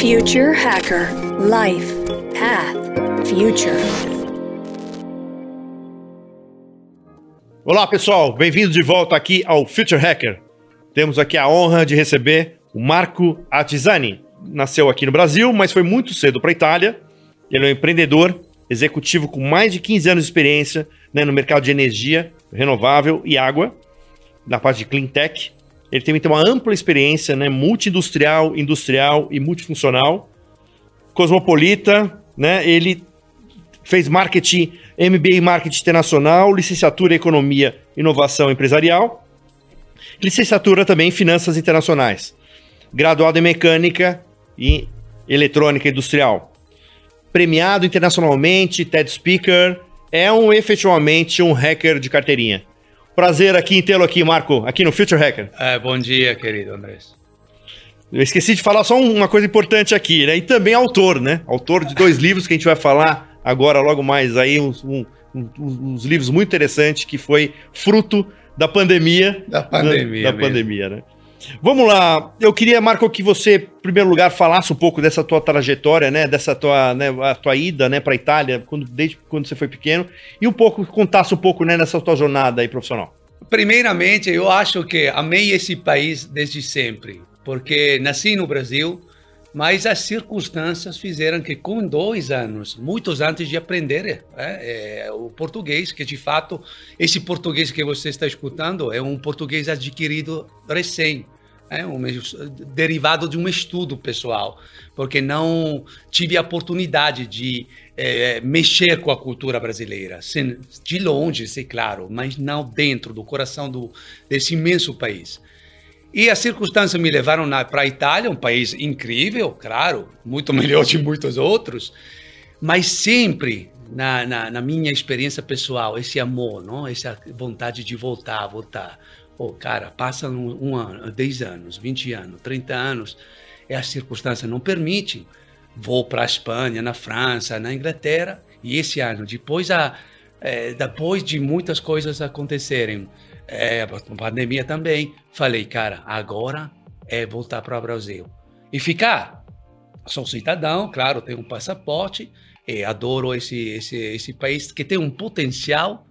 Future Hacker Life Path Future. Olá pessoal, bem-vindos de volta aqui ao Future Hacker. Temos aqui a honra de receber o Marco Atizani. Nasceu aqui no Brasil, mas foi muito cedo para a Itália. Ele é um empreendedor executivo com mais de 15 anos de experiência né, no mercado de energia renovável e água, na parte de clean tech. Ele também tem uma ampla experiência né, multi-industrial, industrial e multifuncional. Cosmopolita, né, ele fez marketing, MBA em marketing internacional, licenciatura em economia, inovação empresarial, licenciatura também em finanças internacionais, graduado em mecânica e eletrônica industrial, premiado internacionalmente, TED Speaker, é um efetivamente um hacker de carteirinha. Prazer aqui em tê-lo aqui, Marco, aqui no Future Hacker. É, bom dia, querido Andrés. Eu esqueci de falar só uma coisa importante aqui, né? E também autor, né? Autor de dois livros que a gente vai falar agora, logo mais aí, uns, um, uns livros muito interessantes que foi fruto da pandemia. Da pandemia. Da, da pandemia, né? Vamos lá, eu queria, Marco, que você, em primeiro lugar, falasse um pouco dessa tua trajetória, né, dessa tua, né, a tua ida, né, para a Itália, quando, desde quando você foi pequeno, e um pouco, contasse um pouco, né, nessa tua jornada aí profissional. Primeiramente, eu acho que amei esse país desde sempre, porque nasci no Brasil, mas as circunstâncias fizeram que com dois anos, muitos antes de aprender é, é, o português, que de fato esse português que você está escutando é um português adquirido recém, é um derivado de um estudo pessoal, porque não tive a oportunidade de é, mexer com a cultura brasileira, de longe, sei claro, mas não dentro do coração do, desse imenso país. E as circunstâncias me levaram para a Itália, um país incrível, claro, muito melhor de muitos outros, mas sempre na, na, na, minha experiência pessoal, esse amor, não? essa vontade de voltar, voltar. Pô, cara, passa um, um ano, 10 anos, 20 anos, 30 anos, e as circunstâncias não permitem. Vou para a Espanha, na França, na Inglaterra, e esse ano, depois, a, é, depois de muitas coisas acontecerem, é, pandemia também. Falei, cara, agora é voltar para o Brasil. E ficar. Sou cidadão, claro, tenho um passaporte, e adoro esse, esse, esse país que tem um potencial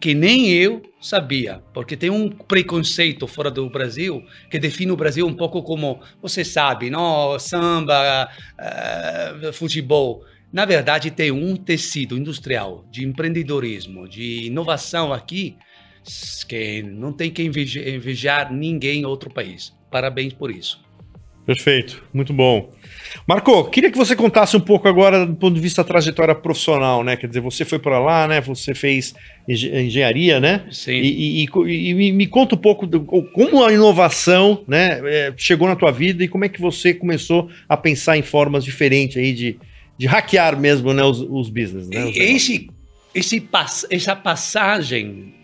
que nem eu sabia, porque tem um preconceito fora do Brasil que define o Brasil um pouco como, você sabe, não? samba, uh, futebol. Na verdade, tem um tecido industrial de empreendedorismo, de inovação aqui que não tem que invejar ninguém em outro país. Parabéns por isso. Perfeito, muito bom. Marco, queria que você contasse um pouco agora do ponto de vista da trajetória profissional, né? Quer dizer, você foi para lá, né? Você fez engenharia, né? Sim. E, e, e, e me conta um pouco do, como a inovação, né, é, chegou na tua vida e como é que você começou a pensar em formas diferentes aí de, de hackear mesmo, né, os, os business, né? Os esse, esse, essa passagem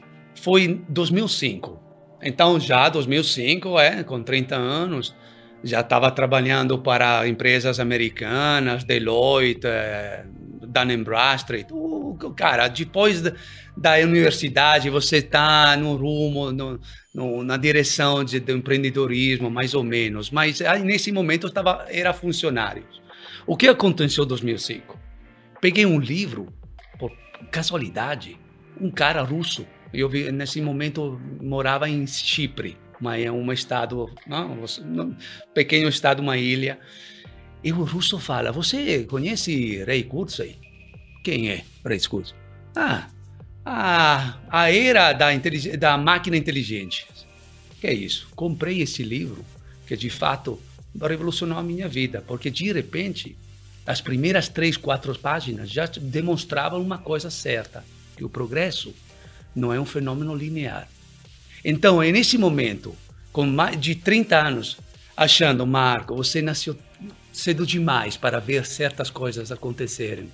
foi em 2005. Então, já 2005, é, com 30 anos, já estava trabalhando para empresas americanas, Deloitte, é, Dun Bradstreet. Uh, cara, depois da, da universidade, você está no rumo, no, no, na direção de, do empreendedorismo, mais ou menos. Mas aí, nesse momento, eu tava, era funcionário. O que aconteceu em 2005? Peguei um livro, por casualidade, um cara russo eu vi, nesse momento morava em Chipre, mas é um estado, não, um pequeno estado, uma ilha. E o russo fala: Você conhece Ray Kurzweil? Quem é Ray Kurzweil? Ah, a, a era da, da máquina inteligente. Que é isso? Comprei esse livro que de fato revolucionou a minha vida, porque de repente as primeiras três, quatro páginas já demonstravam uma coisa certa, que o progresso não é um fenômeno linear. Então, é nesse momento, com mais de 30 anos, achando, Marco, você nasceu cedo demais para ver certas coisas acontecerem.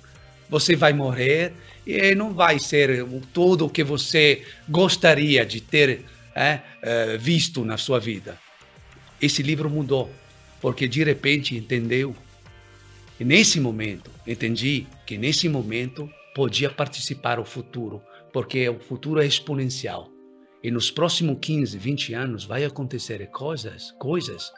Você vai morrer e não vai ser tudo o que você gostaria de ter é, é, visto na sua vida. Esse livro mudou, porque de repente entendeu. E nesse momento, entendi que nesse momento podia participar o futuro porque o futuro é exponencial. E nos próximos 15, 20 anos vai acontecer coisas, coisas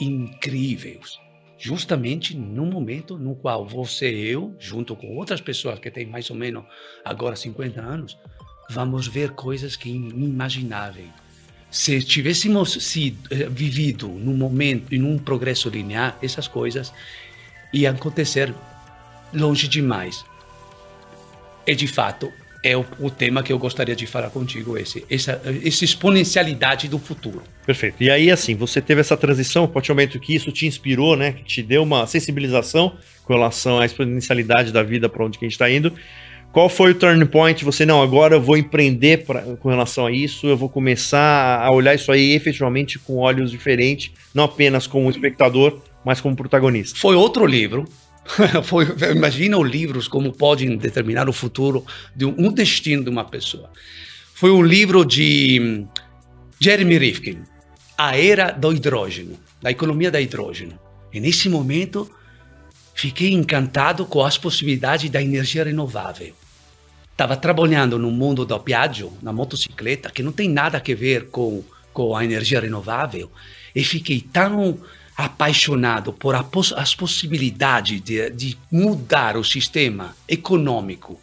incríveis. justamente no momento no qual você e eu, junto com outras pessoas que têm mais ou menos agora 50 anos, vamos ver coisas que inimagináveis. Se tivéssemos sido, eh, vivido num momento, em um progresso linear, essas coisas iam acontecer longe demais. E de fato, é o, o, tema que eu gostaria de falar contigo, esse, essa, essa exponencialidade do futuro. Perfeito. E aí, assim, você teve essa transição, pode momento que isso te inspirou, né? Que te deu uma sensibilização com relação à exponencialidade da vida para onde que a gente está indo. Qual foi o turning point? Você, não, agora eu vou empreender pra, com relação a isso, eu vou começar a olhar isso aí efetivamente com olhos diferentes, não apenas como espectador, mas como protagonista. Foi outro livro Foi, imagina os livros como podem determinar o futuro de um, destino de uma pessoa. Foi um livro de hum, Jeremy Rifkin, A Era do Hidrogênio, da economia da hidrogênio. E nesse momento fiquei encantado com as possibilidades da energia renovável. Estava trabalhando no mundo do Piaggio, na motocicleta, que não tem nada a ver com, com a energia renovável, e fiquei tão apaixonado por as possibilidades de, de mudar o sistema econômico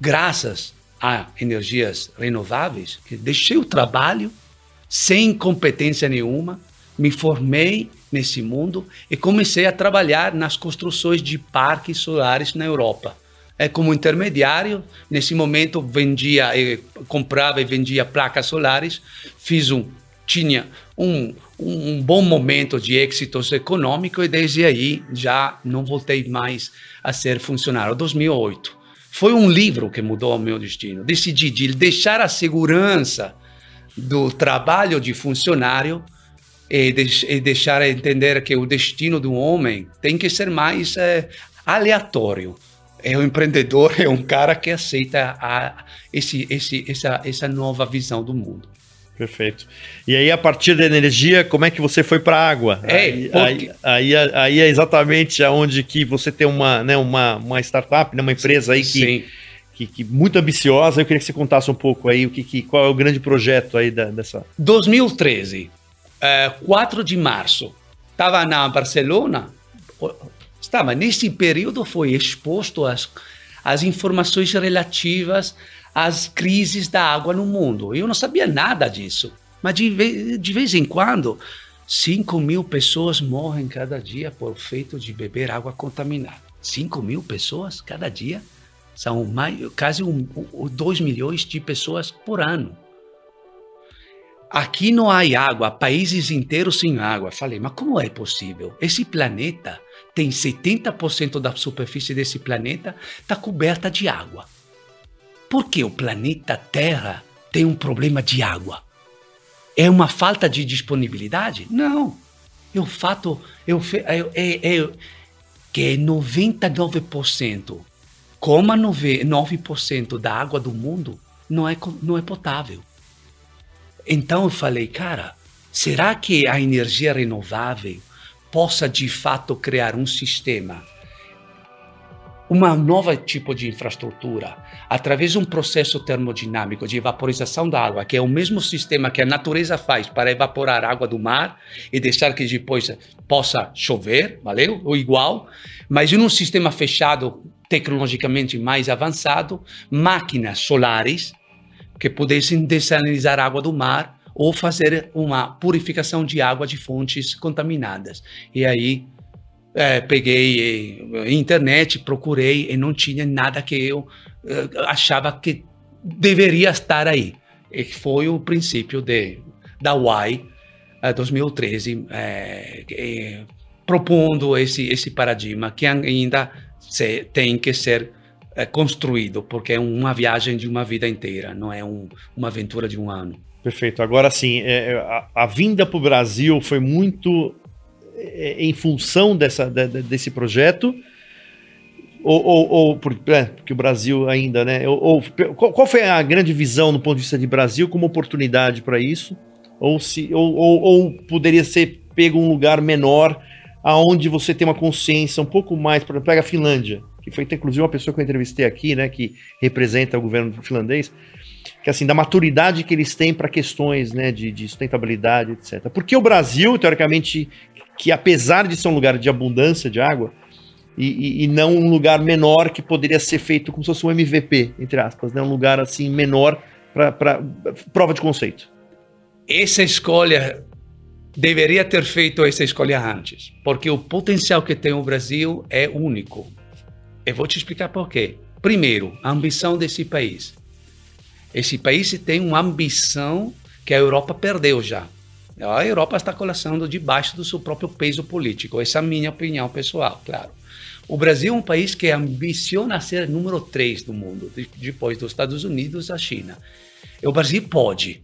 graças a energias renováveis, deixei o trabalho sem competência nenhuma, me formei nesse mundo e comecei a trabalhar nas construções de parques solares na Europa. É como intermediário, nesse momento vendia, comprava e vendia placas solares, fiz um tinha um, um bom momento de êxitos econômico e desde aí já não voltei mais a ser funcionário. 2008 foi um livro que mudou o meu destino. Decidi de deixar a segurança do trabalho de funcionário e, de, e deixar entender que o destino do homem tem que ser mais é, aleatório. É um empreendedor, é um cara que aceita a, esse, esse, essa, essa nova visão do mundo. Perfeito. E aí, a partir da energia, como é que você foi para a água? É, aí, porque... aí, aí, aí, é exatamente aonde que você tem uma, né, uma, uma startup, né, uma empresa aí que, que, que, muito ambiciosa. Eu queria que você contasse um pouco aí o que, que qual é o grande projeto aí da, dessa. 2013, é, 4 de março, estava na Barcelona. Estava nesse período foi exposto às, às informações relativas as crises da água no mundo. Eu não sabia nada disso, mas de vez, de vez em quando, 5 mil pessoas morrem cada dia por feito de beber água contaminada. 5 mil pessoas cada dia? São mais, quase 2 um, milhões de pessoas por ano. Aqui não há água, países inteiros sem água. Falei, mas como é possível? Esse planeta tem 70% da superfície desse planeta está coberta de água. Por que o planeta Terra tem um problema de água? É uma falta de disponibilidade? Não. É o fato eu, é, é, que é 99%, 9% da água do mundo não é, não é potável. Então eu falei, cara, será que a energia renovável possa de fato criar um sistema uma nova tipo de infraestrutura através de um processo termodinâmico de evaporização da água, que é o mesmo sistema que a natureza faz para evaporar água do mar e deixar que depois possa chover, valeu? Ou igual, mas em um sistema fechado, tecnologicamente mais avançado, máquinas solares que pudessem desalinizar a água do mar ou fazer uma purificação de água de fontes contaminadas. E aí é, peguei é, internet, procurei e não tinha nada que eu é, achava que deveria estar aí. E foi o princípio de, da Y 2013, é, é, propondo esse, esse paradigma que ainda se, tem que ser é, construído, porque é uma viagem de uma vida inteira, não é um, uma aventura de um ano. Perfeito. Agora sim, a, a vinda para o Brasil foi muito é, em função dessa, desse projeto? Ou, ou, ou por, é, porque o Brasil ainda, né? Ou, ou, qual, foi a grande visão do ponto de vista de Brasil como oportunidade para isso? Ou, se, ou, poderia ser pego um lugar menor, aonde você tem uma consciência um pouco mais. Pega a Finlândia, que foi inclusive uma pessoa que eu entrevistei aqui, né? Que representa o governo finlandês que assim da maturidade que eles têm para questões né, de, de, sustentabilidade, etc. Porque o Brasil, teoricamente, que apesar de ser um lugar de abundância de água, e, e, e, não um lugar menor que poderia ser feito como se fosse um MVP, entre aspas, né? um lugar assim menor para prova de conceito. Essa escolha deveria ter feito essa escolha antes, porque o potencial que tem o Brasil é único. Eu vou te explicar por quê. Primeiro, a ambição desse país. Esse país tem uma ambição que a Europa perdeu já. A Europa está colapsando debaixo do seu próprio peso político. Essa é a minha opinião pessoal, claro. O Brasil é um país que ambiciona ser número 3 do mundo, depois dos Estados Unidos e a China. E o Brasil pode.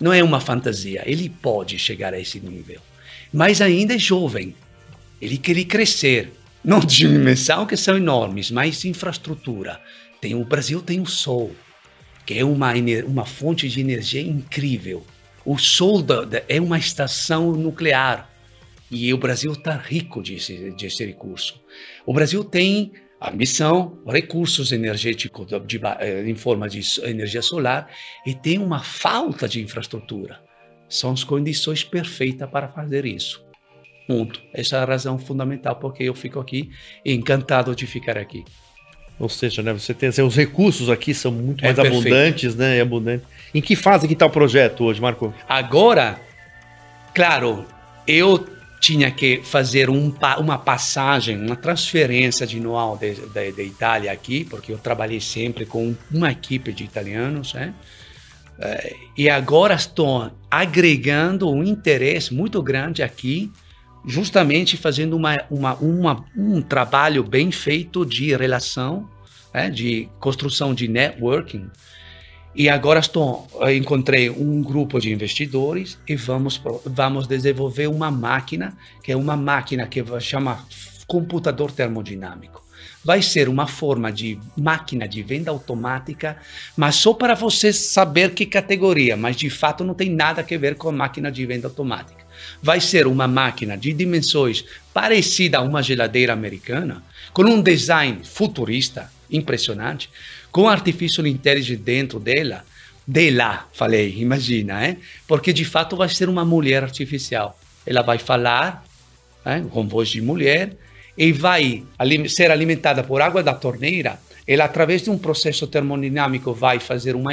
Não é uma fantasia, ele pode chegar a esse nível. Mas ainda é jovem. Ele quer crescer. Não de dimensão que são enormes, mas infraestrutura. Tem, o Brasil tem o sol, que é uma, uma fonte de energia incrível o Sol da, da, é uma estação nuclear e o Brasil está rico desse, desse recurso. O Brasil tem a missão, recursos energéticos de, de, eh, em forma de energia solar e tem uma falta de infraestrutura. São as condições perfeitas para fazer isso. Ponto. Essa é a razão fundamental porque eu fico aqui encantado de ficar aqui. Ou seja, né, você tem assim, os recursos aqui são muito é mais é abundantes, né? abundante. Em que fase que está o projeto hoje, Marco? Agora, claro, eu tinha que fazer um, uma passagem, uma transferência de know-how da Itália aqui, porque eu trabalhei sempre com uma equipe de italianos, né? Eh, e agora estou agregando um interesse muito grande aqui, justamente fazendo uma, uma, uma um trabalho bem feito de relação, né? de construção de networking, e agora estou, encontrei um grupo de investidores e vamos, vamos desenvolver uma máquina, que é uma máquina que chama computador termodinâmico. Vai ser uma forma de máquina de venda automática, mas só para você saber que categoria, mas de fato não tem nada a ver com máquina de venda automática. Vai ser uma máquina de dimensões parecida a uma geladeira americana, com um design futurista impressionante, com artificial intelligence dentro dela, dela, falei, imagina, é? Porque de fato vai ser uma mulher artificial. Ela vai falar é? com voz de mulher e vai ser alimentada por água da torneira. Ela, através de um processo termodinâmico, vai fazer uma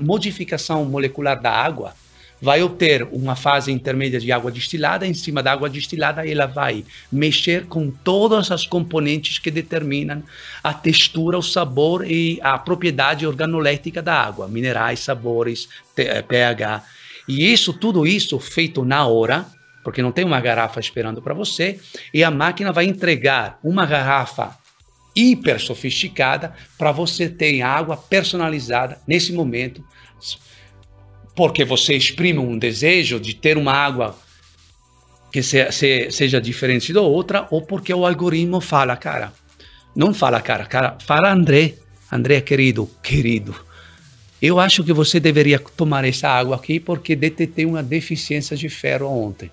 modificação molecular da água vai obter uma fase intermédia de água destilada, em cima da água destilada ela vai mexer com todas as componentes que determinam a textura, o sabor e a propriedade organolética da água, minerais, sabores, pH. E isso, tudo isso feito na hora, porque não tem uma garrafa esperando para você, e a máquina vai entregar uma garrafa hiper sofisticada para você ter água personalizada nesse momento porque você exprime um desejo de ter uma água que se, se, seja diferente da outra, ou porque o algoritmo fala, cara, não fala, cara, cara, fala André, André querido, querido, eu acho que você deveria tomar essa água aqui porque detetei uma deficiência de ferro ontem.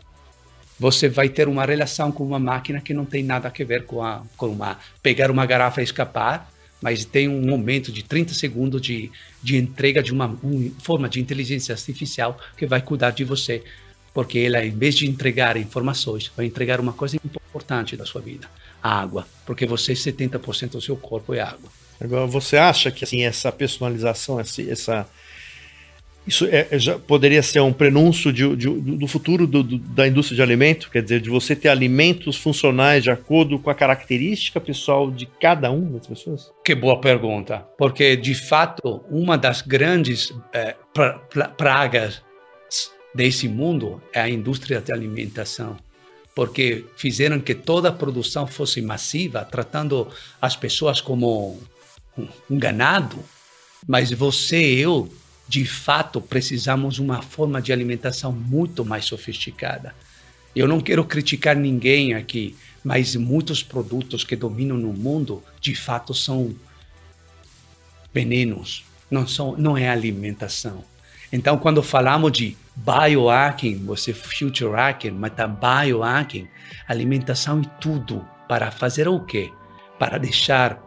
Você vai ter uma relação com uma máquina que não tem nada a ver com, a, com uma, pegar uma garrafa e escapar, mas tem um momento de 30 segundos de, de entrega de uma, uma forma de inteligência artificial que vai cuidar de você, porque ela, em vez de entregar informações, vai entregar uma coisa importante da sua vida, a água, porque você, 70% do seu corpo é água. Agora, você acha que assim, essa personalização, essa, essa isso é, é, já poderia ser um prenúncio de, de, do futuro do, do, da indústria de alimento, quer dizer, de você ter alimentos funcionais de acordo com a característica pessoal de cada um das pessoas? Que boa pergunta, porque de fato uma das grandes é, pra, pra, pragas desse mundo é a indústria de alimentação, porque fizeram que toda a produção fosse massiva, tratando as pessoas como um, ganado, mas você eu de fato precisamos uma forma de alimentação muito mais sofisticada. Eu não quero criticar ninguém aqui, mas muitos produtos que dominam no mundo, de fato, são venenos, não, são, não é alimentação. Então, quando falamos de biohacking, você future hacking, mas tá biohacking, alimentação e tudo para fazer o quê? Para deixar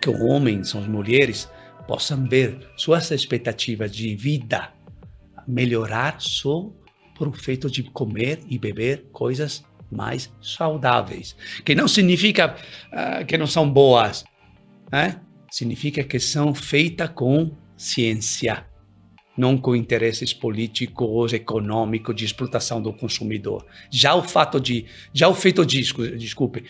que o homem, as mulheres, possam ver suas expectativas de vida melhorar só por o feito de comer e beber coisas mais saudáveis. Que não significa uh, que não são boas, né? significa que são feitas com ciência, não com interesses políticos, econômicos, de explotação do consumidor. Já o fato de, já o feito de, desculpe,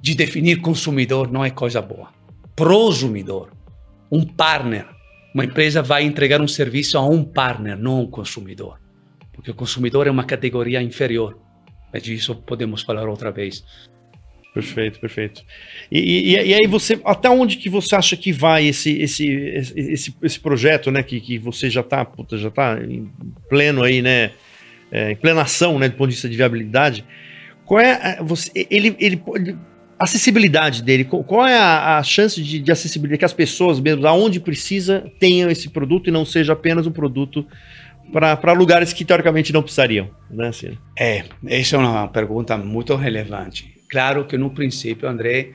de definir consumidor não é coisa boa. Prosumidor, um partner, uma empresa vai entregar um serviço a um partner, não um consumidor, porque o consumidor é uma categoria inferior. Mas disso podemos falar outra vez. Perfeito, perfeito. E, e, e, aí você, até onde que você acha que vai esse esse, esse, esse projeto, né, que, que você já está já tá em pleno aí, né, é, em plenação, né, do ponto de vista de viabilidade, qual é, a, você, ele, ele pode, acessibilidade dele, qual é a, a chance de, de, acessibilidade, que as pessoas mesmo, aonde precisa, tenham esse produto e não seja apenas um produto para lugares que teoricamente não precisariam, né, assim. É, essa é uma pergunta muito relevante. Claro que no princípio, André,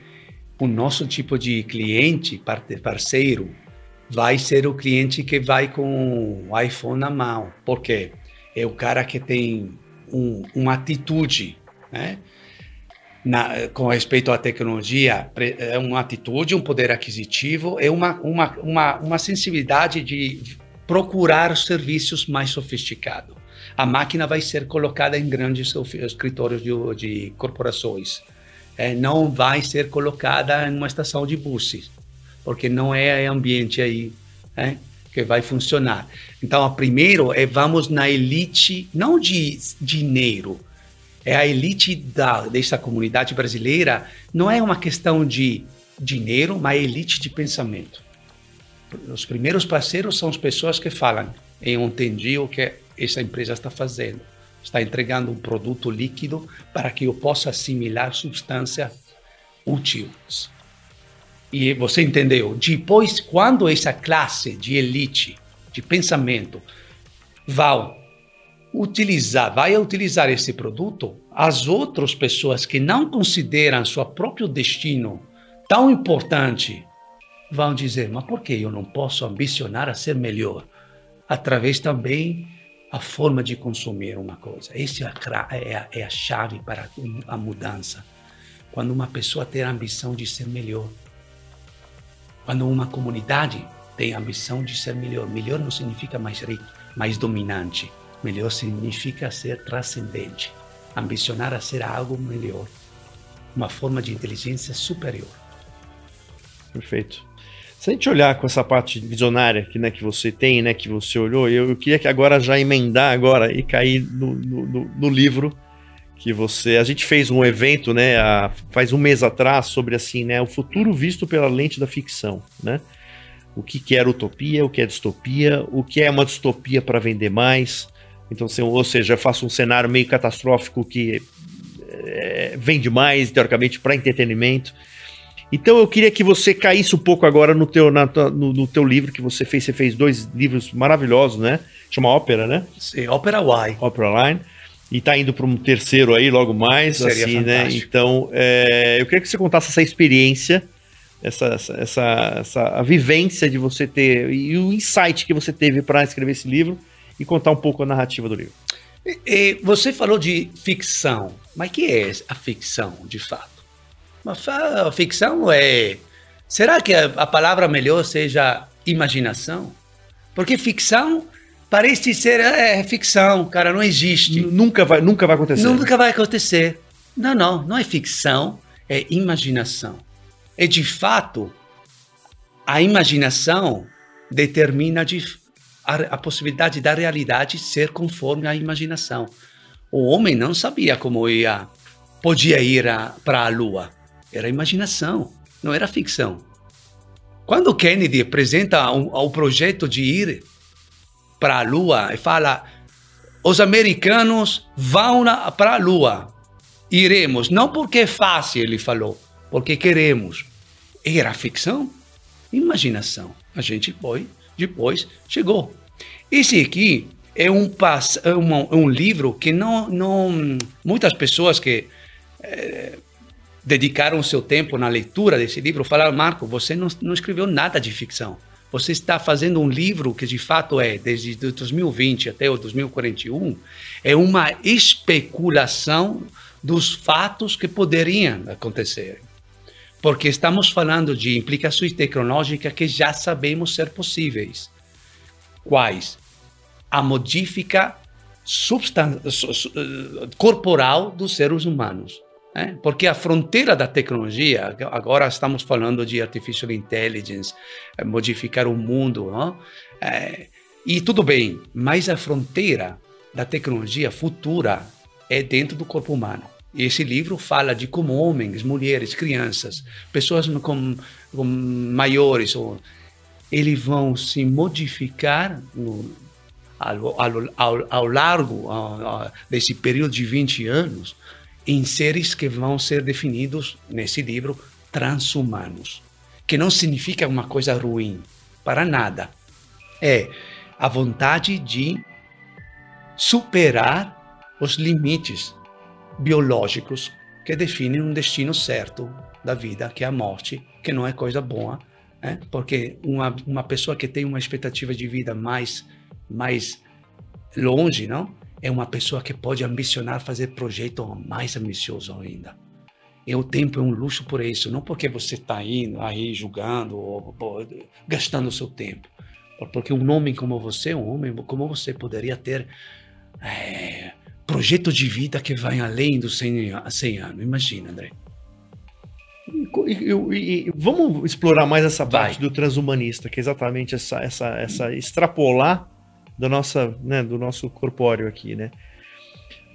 o nosso tipo de cliente, parceiro, vai ser o cliente que vai com o iPhone na mão. Por quê? É o cara que tem um, uma atitude, né? Na, com respeito à tecnologia, é uma atitude, um poder aquisitivo, é uma, uma, uma, uma sensibilidade de procurar serviços mais sofisticados a máquina vai ser colocada em grandes escritórios de, de corporações. É, não vai ser colocada em uma estação de buses, porque não é ambiente aí é, que vai funcionar. Então, primeiro é vamos na elite, não de dinheiro, é a elite da, dessa comunidade brasileira, não é uma questão de dinheiro, mas elite de pensamento. Os primeiros parceiros são as pessoas que falam, eu entendi o que essa empresa está fazendo. Está entregando um produto líquido para que eu possa assimilar substância útil. E você entendeu? Depois, quando essa classe de elite, de pensamento, vai utilizar, vai utilizar esse produto, as outras pessoas que não consideram seu próprio destino tão importante vão dizer: mas por que eu não posso ambicionar a ser melhor? Através também a forma de consumir uma coisa. Essa é a, é a chave para a mudança. Quando uma pessoa tem a ambição de ser melhor. Quando uma comunidade tem a ambição de ser melhor. Melhor não significa mais rico, mais dominante. Melhor significa ser transcendente. Ambicionar a ser algo melhor. Uma forma de inteligência superior. Perfeito. Se a gente olhar com essa parte visionária que, né, que você tem, né, que você olhou, eu, eu queria que agora já emendar agora e cair no, no, no, livro que você. A gente fez um evento, né, a, faz um mês atrás sobre assim, né, o futuro visto pela lente da ficção, né? O que, que era utopia, o que é distopia, o que é uma distopia para vender mais. Então, assim, ou seja, faço um cenário meio catastrófico que é, vende mais, teoricamente, para entretenimento. Então eu queria que você caísse um pouco agora no teu, na, no, no, teu livro que você fez. Você fez dois livros maravilhosos, né? Chama Ópera, né? Sim, Ópera Y. Ópera Line. E tá indo para um terceiro aí logo mais, Seria assim, né? fantástico. né? Então, é, eu queria que você contasse essa experiência, essa, essa, essa, essa a vivência de você ter e o insight que você teve para escrever esse livro e contar um pouco a narrativa do livro. Você falou de ficção, mas que é a ficção, de fato? A ficção é. Será que a, palavra melhor seja imaginação? Porque ficção parece ser é, é ficção, cara, não existe. Nunca vai, nunca vai acontecer. Nunca vai acontecer. Não, não, não é ficção, é imaginação. É de fato a imaginação determina de, a, a possibilidade da realidade ser conforme a imaginação. O homem não sabia como ia podia ir para a lua. Era imaginação, não era ficção. Quando Kennedy apresenta um, o projeto de ir para a Lua e fala: os americanos vão para a Lua, iremos, não porque é fácil, ele falou, porque queremos. Era ficção? Imaginação. A gente foi, depois chegou. Esse aqui é um, é um, um livro que não, não muitas pessoas que é, dedicaram seu tempo na leitura desse livro falaram: Marco, você não, não escreveu nada de ficção. Você está fazendo um livro que de fato é, desde 2020 até o 2041, é uma especulação dos fatos que poderiam acontecer. Porque estamos falando de implicações tecnológicas que já sabemos ser possíveis. Quais? A modifica corporal dos seres humanos. Né? Porque a fronteira da tecnologia, agora estamos falando de artificial intelligence, eh, modificar o mundo, é, e tudo bem, mas a fronteira da tecnologia futura é dentro do corpo humano. E esse livro fala de como homens, mulheres, crianças, pessoas com, com maiores, ou, eles vão se modificar no, ao, ao, ao, largo ao, desse período de 20 anos em seres que vão ser definidos nesse livro transhumanos, que não significa uma coisa ruim, para nada. É a vontade de superar os limites biológicos que definem um destino certo da vida, que é a morte, que não é coisa boa, né? porque uma, uma pessoa que tem uma expectativa de vida mais, mais longe, não? é uma pessoa que pode ambicionar fazer projeto mais ambicioso ainda. E o tempo é um luxo por isso, não porque você está indo aí julgando ou, ou, gastando o seu tempo. Porque um homem como você, um homem como você, poderia ter é, projeto de vida que vai além dos 100, 100 anos. Imagina, André. E, e, e, vamos explorar mais essa parte vai. do transhumanista, que é exatamente essa, essa, essa extrapolar da nossa, né, do nosso corpóreo aqui, né?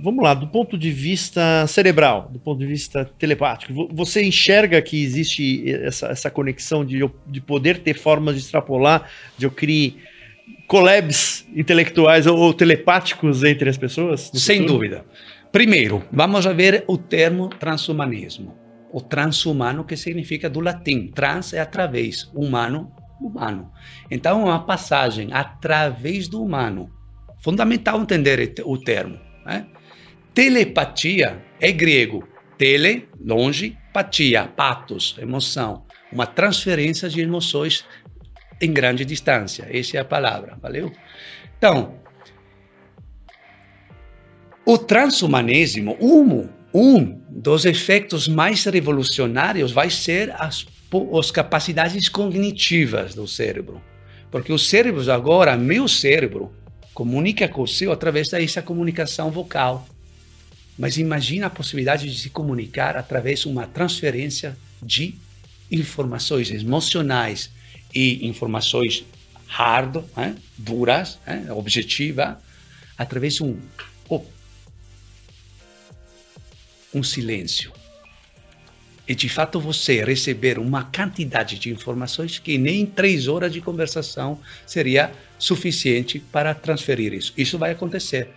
Vamos lá, do ponto de vista cerebral, do ponto de vista telepático, você enxerga que existe essa, essa conexão de, de poder ter formas de extrapolar, de eu criar collabs intelectuais ou, ou telepáticos entre as pessoas? Sem futuro? dúvida. Primeiro, vamos ver o termo transhumanismo. O transhumano, que significa do latim. Trans é através, humano humano. Então, é uma passagem através do humano. Fundamental entender o termo. Né? Telepatia é grego. Tele, longe, patia, patos, emoção. Uma transferência de emoções em grande distância. Essa é a palavra, valeu? Então, o transhumanismo, um, um dos efeitos mais revolucionários vai ser as as capacidades cognitivas do cérebro. Porque o cérebro agora, meu cérebro, comunica com o seu através dessa comunicação vocal. Mas imagina a possibilidade de se comunicar através de uma transferência de informações emocionais e informações hard, né, duras, né, objetiva, através de um, oh, um silêncio e de fato você receber uma quantidade de informações que nem três horas de conversação seria suficiente para transferir isso. Isso vai acontecer.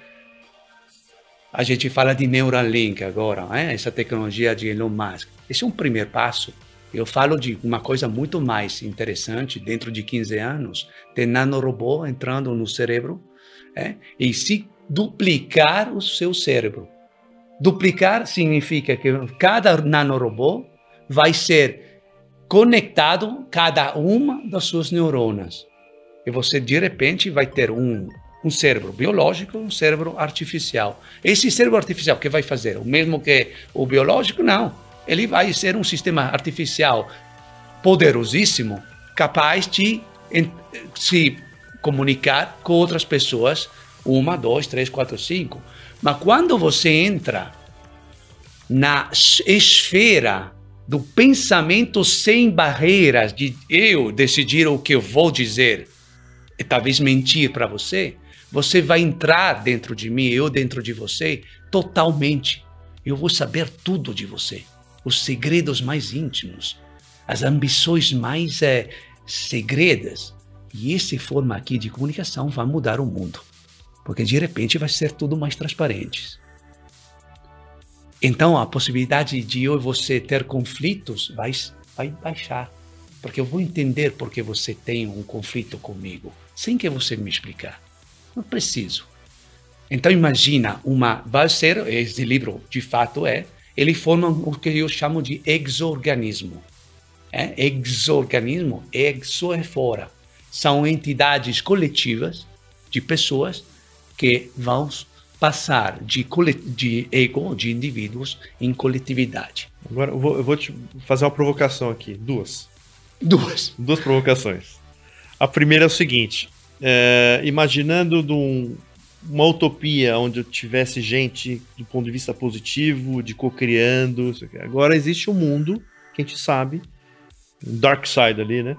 A gente fala de Neuralink agora, né? essa tecnologia de Elon Musk. Esse é um primeiro passo. Eu falo de uma coisa muito mais interessante, dentro de 15 anos, ter nanorobô entrando no cérebro é? e se duplicar o seu cérebro. Duplicar significa que cada nanorobô vai ser conectado cada uma das suas neuronas. E você, de repente, vai ter um, um cérebro biológico um cérebro artificial. Esse cérebro artificial, que vai fazer? O mesmo que o biológico? Não. Ele vai ser um sistema artificial poderosíssimo, capaz de se comunicar com outras pessoas, uma, dois, três, quatro, cinco. Mas quando você entra na esfera do pensamento sem barreiras, de eu decidir o que eu vou dizer e talvez mentir para você, você vai entrar dentro de mim, eu dentro de você, totalmente. Eu vou saber tudo de você, os segredos mais íntimos, as ambições mais é, segredas. E essa forma aqui de comunicação vai mudar o mundo. Porque de repente vai ser tudo mais transparente. Então a possibilidade de eu e você ter conflitos vai, vai baixar. Porque eu vou entender porque você tem um conflito comigo, sem que você me explicar. Não preciso. Então imagina uma, vai ser, esse livro de fato é, ele forma o que eu chamo de exorganismo. É? Exorganismo, exo é fora. são entidades coletivas de pessoas que vão passar de, de ego, de indivíduos, em coletividade. Agora eu vou, eu vou te fazer uma provocação aqui, duas. Duas. Duas provocações. A primeira é o seguinte: é, imaginando um, uma utopia onde eu tivesse gente do ponto de vista positivo, de co-criando. Agora existe um mundo que a gente sabe, um dark side ali, né?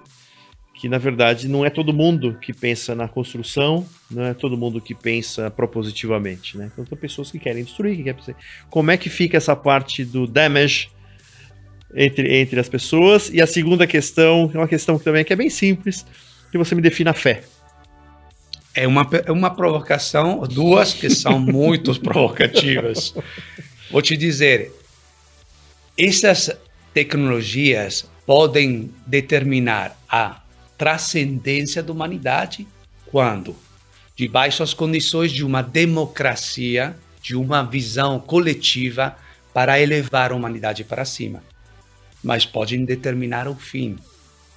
Que na verdade não é todo mundo que pensa na construção, não é todo mundo que pensa propositivamente, né? Então tem pessoas que querem destruir, que querem... Como é que fica essa parte do damage entre, entre as pessoas? E a segunda questão, é uma questão que também que é bem simples, que você me defina a fé. É uma, é uma provocação, duas que são muito provocativas. Vou te dizer, essas tecnologias podem determinar a transcendência da humanidade quando, debaixo das condições de uma democracia, de uma visão coletiva para elevar a humanidade para cima. Mas podem determinar o fim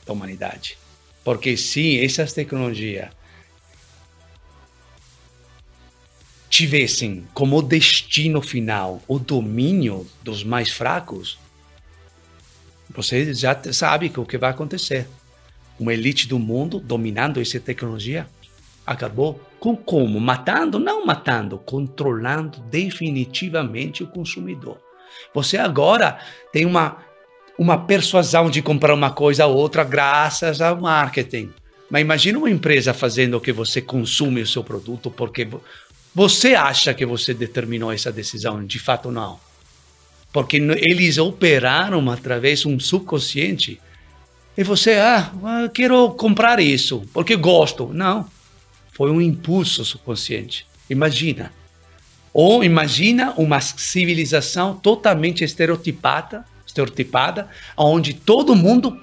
da humanidade. Porque sim, essas tecnologias tivessem como destino final o domínio dos mais fracos, você já sabe o que vai acontecer. Uma elite do mundo dominando essa tecnologia acabou com como? Matando? Não matando, controlando definitivamente o consumidor. Você agora tem uma, uma persuasão de comprar uma coisa ou outra graças ao marketing. Mas imagina uma empresa fazendo que você consuma o seu produto porque você acha que você determinou essa decisão? De fato, não. Porque eles operaram através de um subconsciente. E você, ah, eu quero comprar isso, porque gosto. Não. Foi um impulso subconsciente. Imagina. Ou imagina uma civilização totalmente estereotipada, estereotipada, onde todo mundo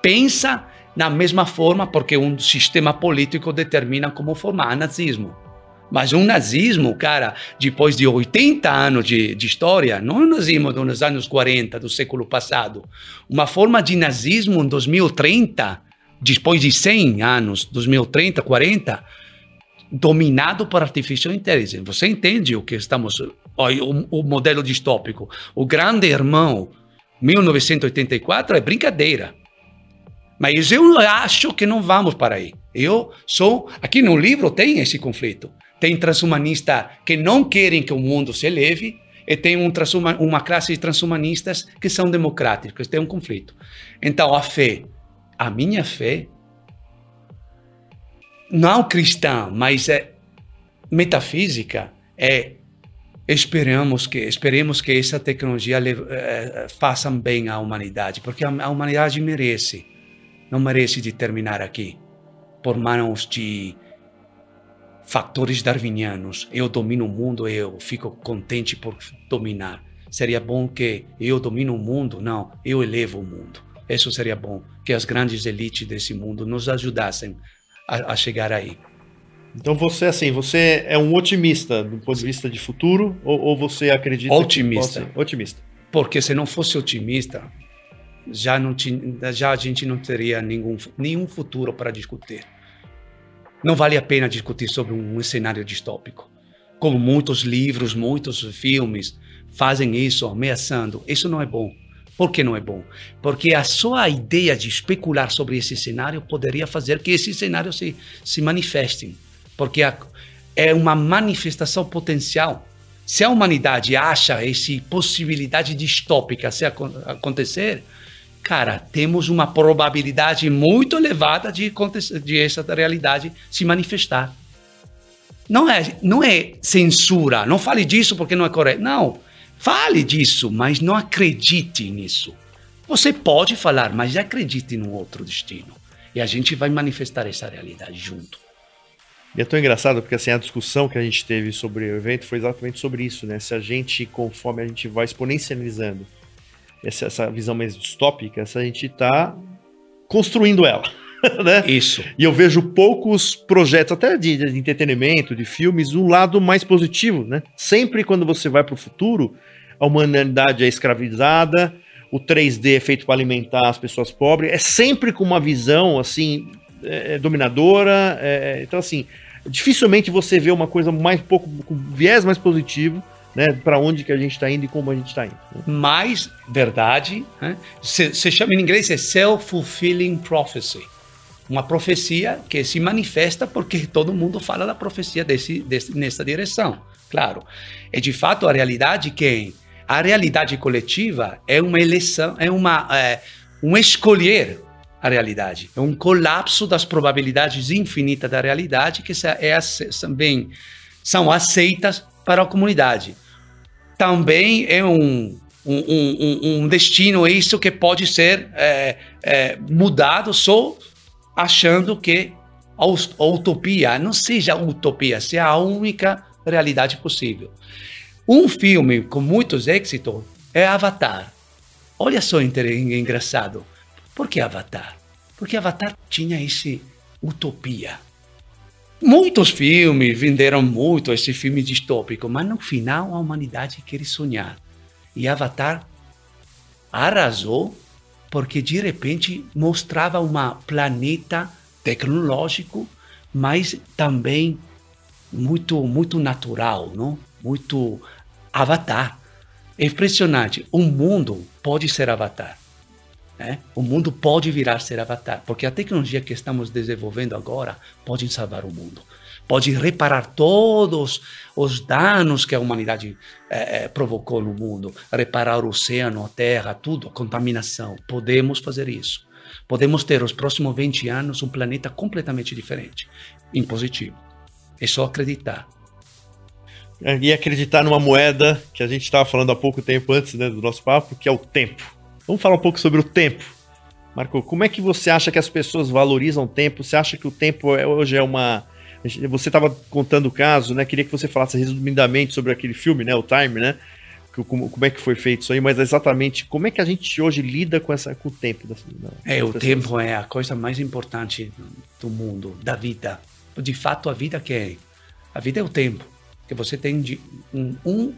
pensa na mesma forma, porque um sistema político determina como formar nazismo. Mas um nazismo, cara, depois de 80 anos de, de história, não é um nazismo dos anos 40 do século passado. Uma forma de nazismo em 2030, depois de 100 anos, 2030, 40, dominado por artificial intelligence. Você entende o que estamos. O, o modelo distópico. O grande irmão, 1984, é brincadeira. Mas eu acho que não vamos para aí. Eu sou. Aqui no livro tem esse conflito. Tem transhumanistas que não querem que o mundo se eleve e tem um uma classe de transhumanistas que são democráticos. Tem um conflito. Então, a fé, a minha fé, não cristã, mas é metafísica, é esperamos que esperemos que essa tecnologia é, faça bem à humanidade, porque a, a humanidade merece, não merece de terminar aqui por mãos de fatores darwinianos. Eu domino o mundo, eu fico contente por dominar. Seria bom que eu domino o mundo? Não, eu elevo o mundo. Isso seria bom, que as grandes elites desse mundo nos ajudassem a, a chegar aí. Então você, assim, você é um otimista do ponto de vista de futuro ou, ou você acredita otimista. Possa... Otimista. Porque se não fosse otimista, já, não tinha, já a gente não teria nenhum, nenhum futuro para discutir. Não vale a pena discutir sobre um cenário distópico. Como muitos livros, muitos filmes fazem isso, ameaçando. Isso não é bom. Por que não é bom? Porque a sua ideia de especular sobre esse cenário poderia fazer que esse cenário se, se manifeste. Porque a, é uma manifestação potencial. Se a humanidade acha essa possibilidade distópica se acontecer, cara, temos uma probabilidade muito elevada de, de essa realidade se manifestar. Não é, não é censura, não fale disso porque não é correto. Não, fale disso, mas não acredite nisso. Você pode falar, mas acredite no outro destino. E a gente vai manifestar essa realidade junto. E é tão engraçado porque assim, a discussão que a gente teve sobre o evento foi exatamente sobre isso, né? Se a gente, conforme a gente vai exponencializando essa, essa visão mais distópica, a gente está construindo ela. né? Isso. E eu vejo poucos projetos, até de, de, entretenimento, de filmes, um lado mais positivo, né? Sempre quando você vai para o futuro, a humanidade é escravizada, o 3D é feito para alimentar as pessoas pobres, é sempre com uma visão, assim, é, dominadora. É, então, assim, dificilmente você vê uma coisa mais pouco com viés mais positivo. Né, para onde que a gente está indo e como a gente está indo. Né? Mais verdade, né? se, se chama em inglês é self-fulfilling prophecy uma profecia que se manifesta porque todo mundo fala da profecia desse, desse, nessa direção. Claro, é de fato a realidade que a realidade coletiva é uma eleição, é uma é, um escolher a realidade, é um colapso das probabilidades infinitas da realidade que é, também são aceitas para a comunidade. Também é um, um, um, um destino isso que pode ser é, é, mudado só achando que a utopia não seja utopia, seja a única realidade possível. Um filme com muitos êxitos é Avatar. Olha só engraçado. Por que Avatar? Porque Avatar tinha esse utopia. Muitos filmes venderam muito esse filme distópico, mas no final a humanidade quer sonhar. E Avatar arrasou porque de repente mostrava um planeta tecnológico, mas também muito muito natural, não? Muito avatar. É impressionante. O mundo pode ser avatar. Né? O mundo pode virar ser avatar, porque a tecnologia que estamos desenvolvendo agora pode salvar o mundo pode reparar todos os danos que a humanidade é, provocou no mundo, reparar o oceano, a terra, tudo, a contaminação. Podemos fazer isso. Podemos ter os próximos 20 anos um planeta completamente diferente, em positivo. É só acreditar. E acreditar numa moeda que a gente estava falando há pouco tempo antes né, do nosso papo, que é o tempo. Vamos falar um pouco sobre o tempo. Marco, como é que você acha que as pessoas valorizam o tempo? Você acha que o tempo é, hoje é uma você estava contando o caso, né? Queria que você falasse resumidamente sobre aquele filme, né? O Time, né? Como, como é que foi feito isso aí, mas exatamente como é que a gente hoje lida com, essa, com o tempo. Das é, o tempo é a coisa mais importante do mundo, da vida. De fato, a vida que é? A vida é o tempo. Que você tem de um, um,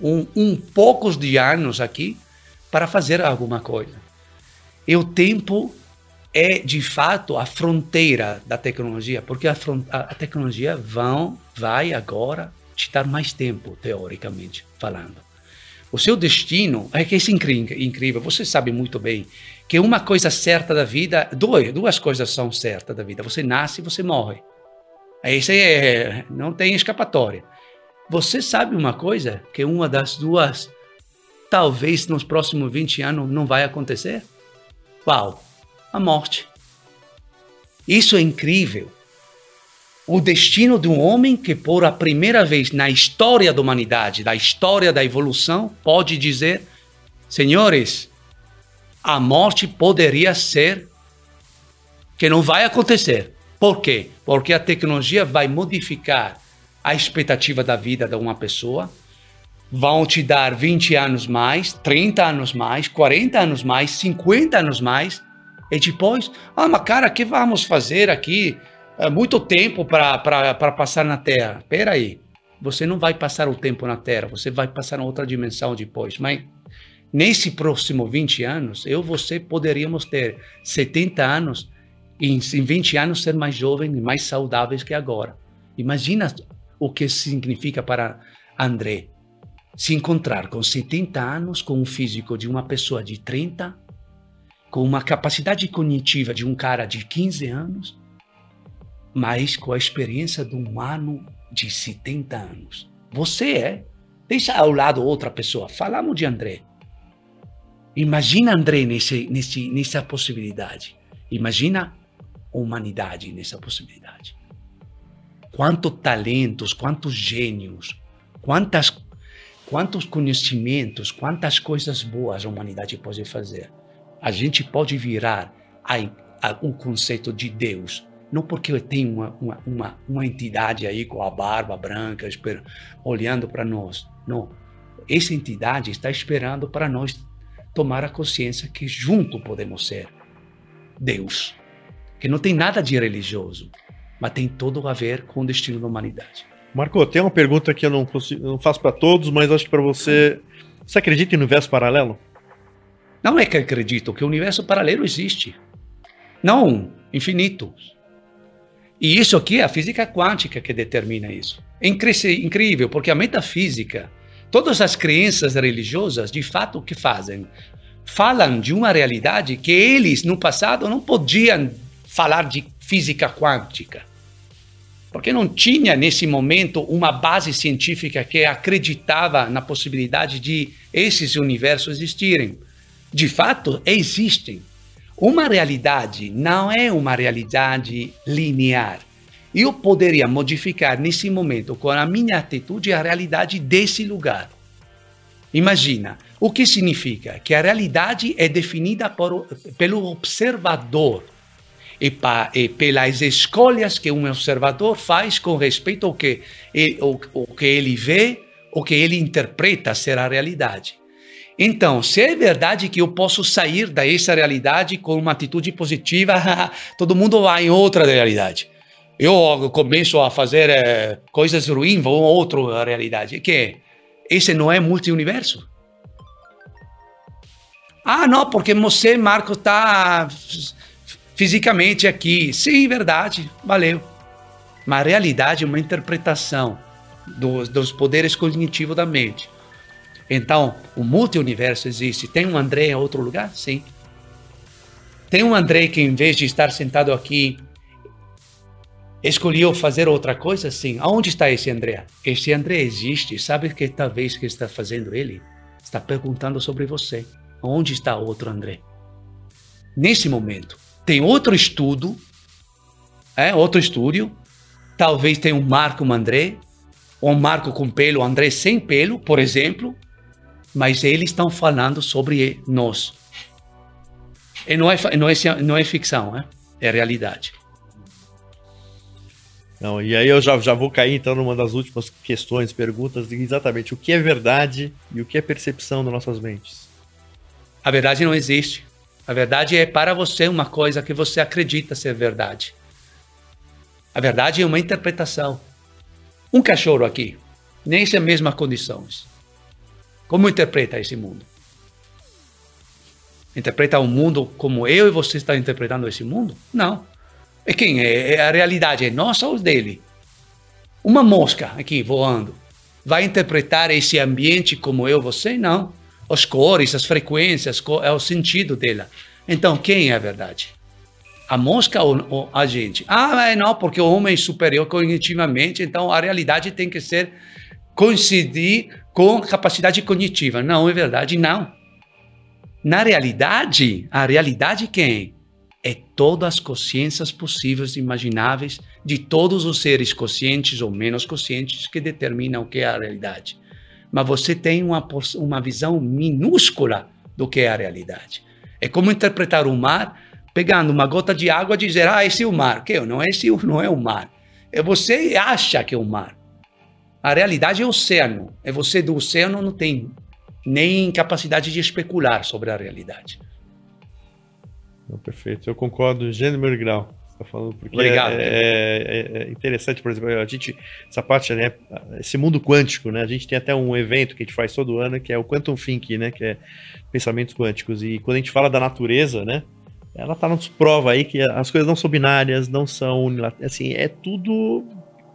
um, um poucos de anos aqui para fazer alguma coisa. E o tempo é de fato a fronteira da tecnologia, porque a, a tecnologia vão, vai agora te dar mais tempo, teoricamente falando. O seu destino é que é incrível. Você sabe muito bem que uma coisa certa da vida, duas, duas coisas são certas da vida. Você nasce e você morre. Isso é, não tem escapatória. Você sabe uma coisa que uma das duas, talvez nos próximos 20 anos, não vai acontecer? Qual? a morte. Isso é incrível. O destino de um homem que, por a primeira vez na história da humanidade, da história da evolução, pode dizer: senhores, a morte poderia ser que não vai acontecer. Por quê? Porque a tecnologia vai modificar a expectativa da vida de uma pessoa, vão te dar 20 anos mais, 30 anos mais, 40 anos mais, 50 anos mais, e depois, ah, mas cara, o que vamos fazer aqui? É muito tempo para passar na Terra. Espera aí, você não vai passar o tempo na Terra, você vai passar em outra dimensão depois. Mas nesse próximo 20 anos, eu você poderíamos ter 70 anos e em 20 anos ser mais jovens e mais saudáveis que agora. Imagina o que significa para André se encontrar com 70 anos com um físico de uma pessoa de 30 com uma capacidade cognitiva de um cara de 15 anos, mas com a experiência de um humano de 70 anos. Você é. Deixa ao lado outra pessoa. Falamos de André. Imagina André nesse, nesse, nessa possibilidade. Imagina a humanidade nessa possibilidade. Quantos talentos, quantos gênios, quantas, quantos conhecimentos, quantas coisas boas a humanidade pode fazer a gente pode virar a, a, o conceito de Deus. Não porque tem uma, uma, uma, uma entidade aí com a barba branca esper, olhando para nós. Não. Essa entidade está esperando para nós tomar a consciência que junto podemos ser Deus. Que não tem nada de religioso, mas tem todo a ver com o destino da humanidade. Marco, tem uma pergunta que eu não, consigo, não faço para todos, mas acho que para você. Você acredita em universo paralelo? Não é que acredito que o universo paralelo existe. Não infinito. E isso aqui é a física quântica que determina isso. É incrível, porque a metafísica, todas as crenças religiosas, de fato, o que fazem? Falam de uma realidade que eles, no passado, não podiam falar de física quântica. Porque não tinha, nesse momento, uma base científica que acreditava na possibilidade de esses universos existirem. De fato, existem. Uma realidade não é uma realidade linear. Eu poderia modificar nesse momento, com a minha atitude, a realidade desse lugar. Imagina, o que significa? Que a realidade é definida por, pelo observador e, pa, e, pelas escolhas que um observador faz com respeito ao que, o que ele vê, o que ele interpreta ser a realidade. Então, se é verdade que eu posso sair dessa realidade com uma atitude positiva, todo mundo vai em outra realidade. Eu começo a fazer é, coisas ruins, vou em outra realidade. Que esse não é multiuniverso. Ah, não, porque você, Marco, está fisicamente aqui. Sim, verdade, valeu. Mas a realidade é uma interpretação dos, dos poderes cognitivos da mente. Então, o multiuniverso existe. Tem um André em outro lugar? Sim. Tem um André que, em vez de estar sentado aqui, escolheu fazer outra coisa? Sim. Aonde está esse André? Esse André existe. Sabe que talvez que está fazendo ele? Está perguntando sobre você. Onde está outro André? Nesse momento, tem outro estudo, é, outro estúdio. Talvez tenha um Marco André, ou um Marco com pelo, André sem pelo, por exemplo mas eles estão falando sobre nós. E não é, não é, não é ficção, é, é realidade. Não, e aí eu já, já vou cair então numa das últimas questões, perguntas, exatamente o que é verdade e o que é percepção das nossas mentes. A verdade não existe. A verdade é para você uma coisa que você acredita ser verdade. A verdade é uma interpretação. Um cachorro aqui, nessas mesmas condições, como interpreta esse mundo? Interpreta o mundo como eu e você está interpretando esse mundo? Não. É quem? É, a realidade é nossa ou dele? Uma mosca aqui voando vai interpretar esse ambiente como eu você? Não. As cores, as frequências, é o sentido dela. Então, quem é a verdade? A mosca ou, ou a gente? Ah, não, porque o homem é superior cognitivamente, então a realidade tem que ser coincidir com capacidade cognitiva. Não é verdade, não. Na realidade, a realidade quem? É todas as consciências possíveis e imagináveis de todos os seres conscientes ou menos conscientes que determinam o que é a realidade. Mas você tem uma, uma visão minúscula do que é a realidade. É como interpretar o mar pegando uma gota de água e dizer, ah, esse é o mar. Que não, esse não é o mar. É você acha que é o mar. A realidade é o oceano. É você do oceano não tem nem capacidade de especular sobre a realidade. Perfeito. Eu concordo gênero grau. Tá falando porque Obrigado. É, é, é, interessante, por exemplo, a gente essa parte, né, esse mundo quântico, né? A gente tem até um evento que a gente faz todo ano que é o Quantum Think, né, que é pensamentos quânticos. E quando a gente fala da natureza, né, ela tá nos prova aí que as coisas não são binárias, não são assim, é tudo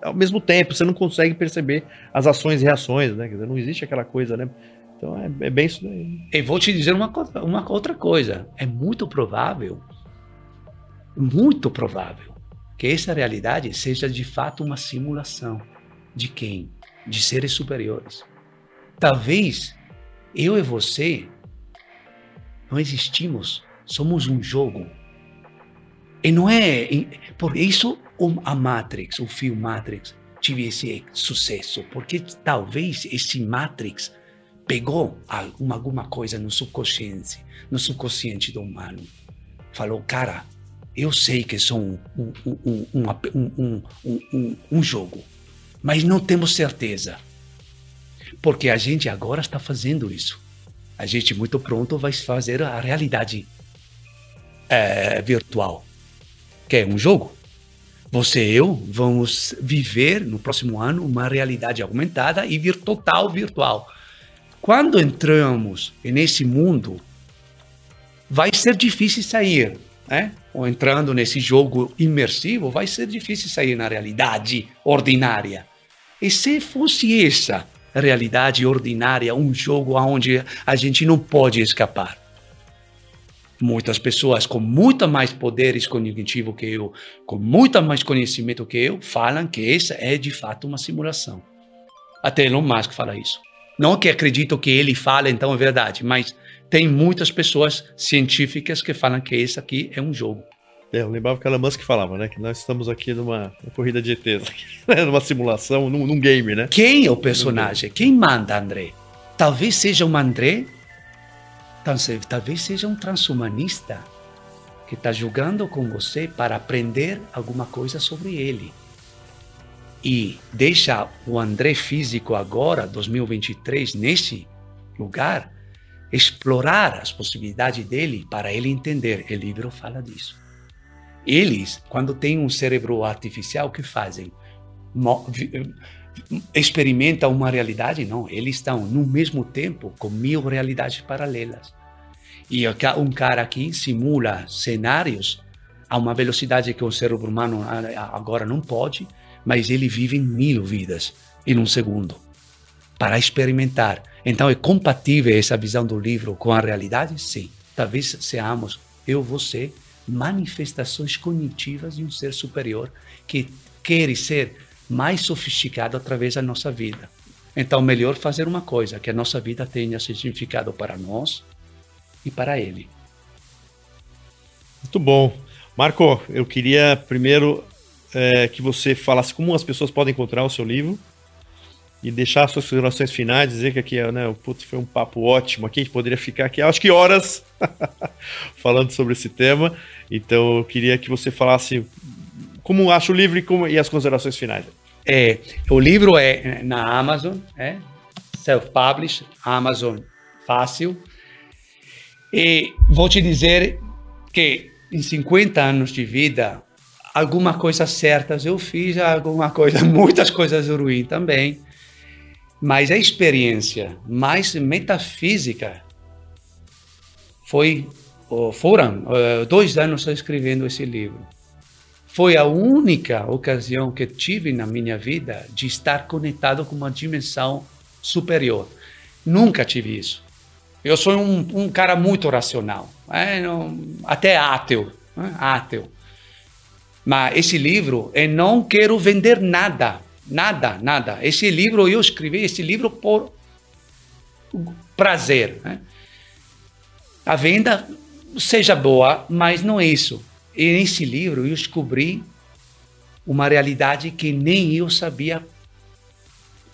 ao mesmo tempo, você não consegue perceber as ações e reações, né? Quer dizer, não existe aquela coisa, né? Então é, é bem isso daí. E vou te dizer uma, uma outra coisa. É muito provável, muito provável, que essa realidade seja de fato uma simulação. De quem? De seres superiores. Talvez eu e você não existimos, somos um jogo. E não é. Por isso a Matrix, o filme Matrix, tive esse sucesso, porque talvez esse Matrix pegou alguma, alguma coisa no subconsciente, no subconsciente do humano. Falou, cara, eu sei que sou um, um, um, um, um jogo, mas não temos certeza. Porque a gente agora está fazendo isso. A gente muito pronto vai fazer a realidade é, virtual, que é um jogo. Você e eu vamos viver no próximo ano uma realidade aumentada e vir total virtual. Quando entramos nesse mundo, vai ser difícil sair. Né? ou entrando nesse jogo imersivo, vai ser difícil sair na realidade ordinária. E se fosse essa realidade ordinária, um jogo onde a gente não pode escapar? Muitas pessoas com muito mais poderes cognitivos que eu, com muito mais conhecimento que eu, falam que essa é de fato uma simulação. Até Elon Musk fala isso. Não que acredito que ele fala, então é verdade, mas tem muitas pessoas científicas que falam que esse aqui é um jogo. É, eu lembrava que Elon Musk falava, né? Que nós estamos aqui numa, numa corrida de ETs, né, numa simulação, num, num, game, né? Quem é o personagem? Quem manda André? Talvez seja um André, talvez seja um transhumanista que está jogando com você para aprender alguma coisa sobre ele. E deixa o André físico agora, 2023, nesse lugar, explorar as possibilidades dele para ele entender. O livro fala disso. Eles, quando têm um cérebro artificial, o que fazem? Experimentam uma realidade? Não, eles estão no mesmo tempo com mil realidades paralelas. E um cara aqui simula cenários a uma velocidade que o cérebro humano agora não pode, mas ele vive mil vidas em um segundo para experimentar. Então é compatível essa visão do livro com a realidade? Sim. Talvez seamos, eu, você, manifestações cognitivas de um ser superior que quer ser mais sofisticado através da nossa vida. Então, melhor fazer uma coisa, que a nossa vida tenha significado para nós e para ele. Muito bom. Marco, eu queria primeiro é, que você falasse como as pessoas podem encontrar o seu livro e deixar suas considerações finais, dizer que aqui né, putz, foi um papo ótimo aqui, a gente poderia ficar aqui, acho que horas, falando sobre esse tema. Então eu queria que você falasse como acha o livro e, como, e as considerações finais. É, o livro é na Amazon, é self-published, Amazon fácil. E vou te dizer que em 50 anos de vida, algumas coisas certas eu fiz, alguma coisa, muitas coisas ruins também. Mas a experiência mais metafísica foi foram dois anos escrevendo esse livro. Foi a única ocasião que tive na minha vida de estar conectado com uma dimensão superior. Nunca tive isso. Eu sou um, um cara muito racional, é, até ateu, é, ateu. Mas esse livro, eu não quero vender nada Nada, nada. Esse livro, eu escrevi esse livro por prazer. Né? A venda seja boa, mas não é isso. E nesse livro eu descobri uma realidade que nem eu sabia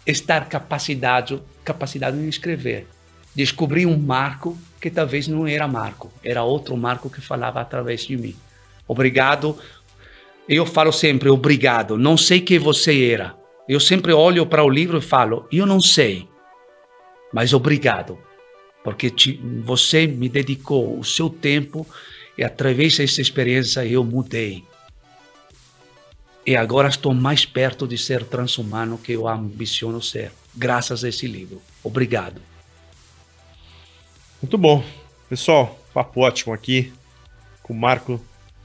estar capacitado, capacitado em escrever. Descobri um marco que talvez não era marco, era outro marco que falava através de mim. Obrigado eu falo sempre obrigado, não sei quem você era. Eu sempre olho para o livro e falo, eu não sei, mas obrigado, porque te, você me dedicou o seu tempo e através dessa experiência eu mudei. E agora estou mais perto de ser transhumano que eu ambiciono ser, graças a esse livro. Obrigado. Muito bom. Pessoal, papo ótimo aqui com o Marco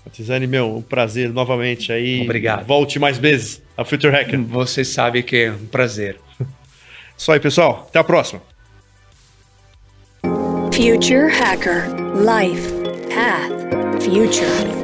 Atizani, meu, um prazer novamente aí. Obrigado. Volte mais vezes a Future Hacker. Você sabe que é um prazer. Isso aí, pessoal. Até a próxima. Future Hacker Life Path Future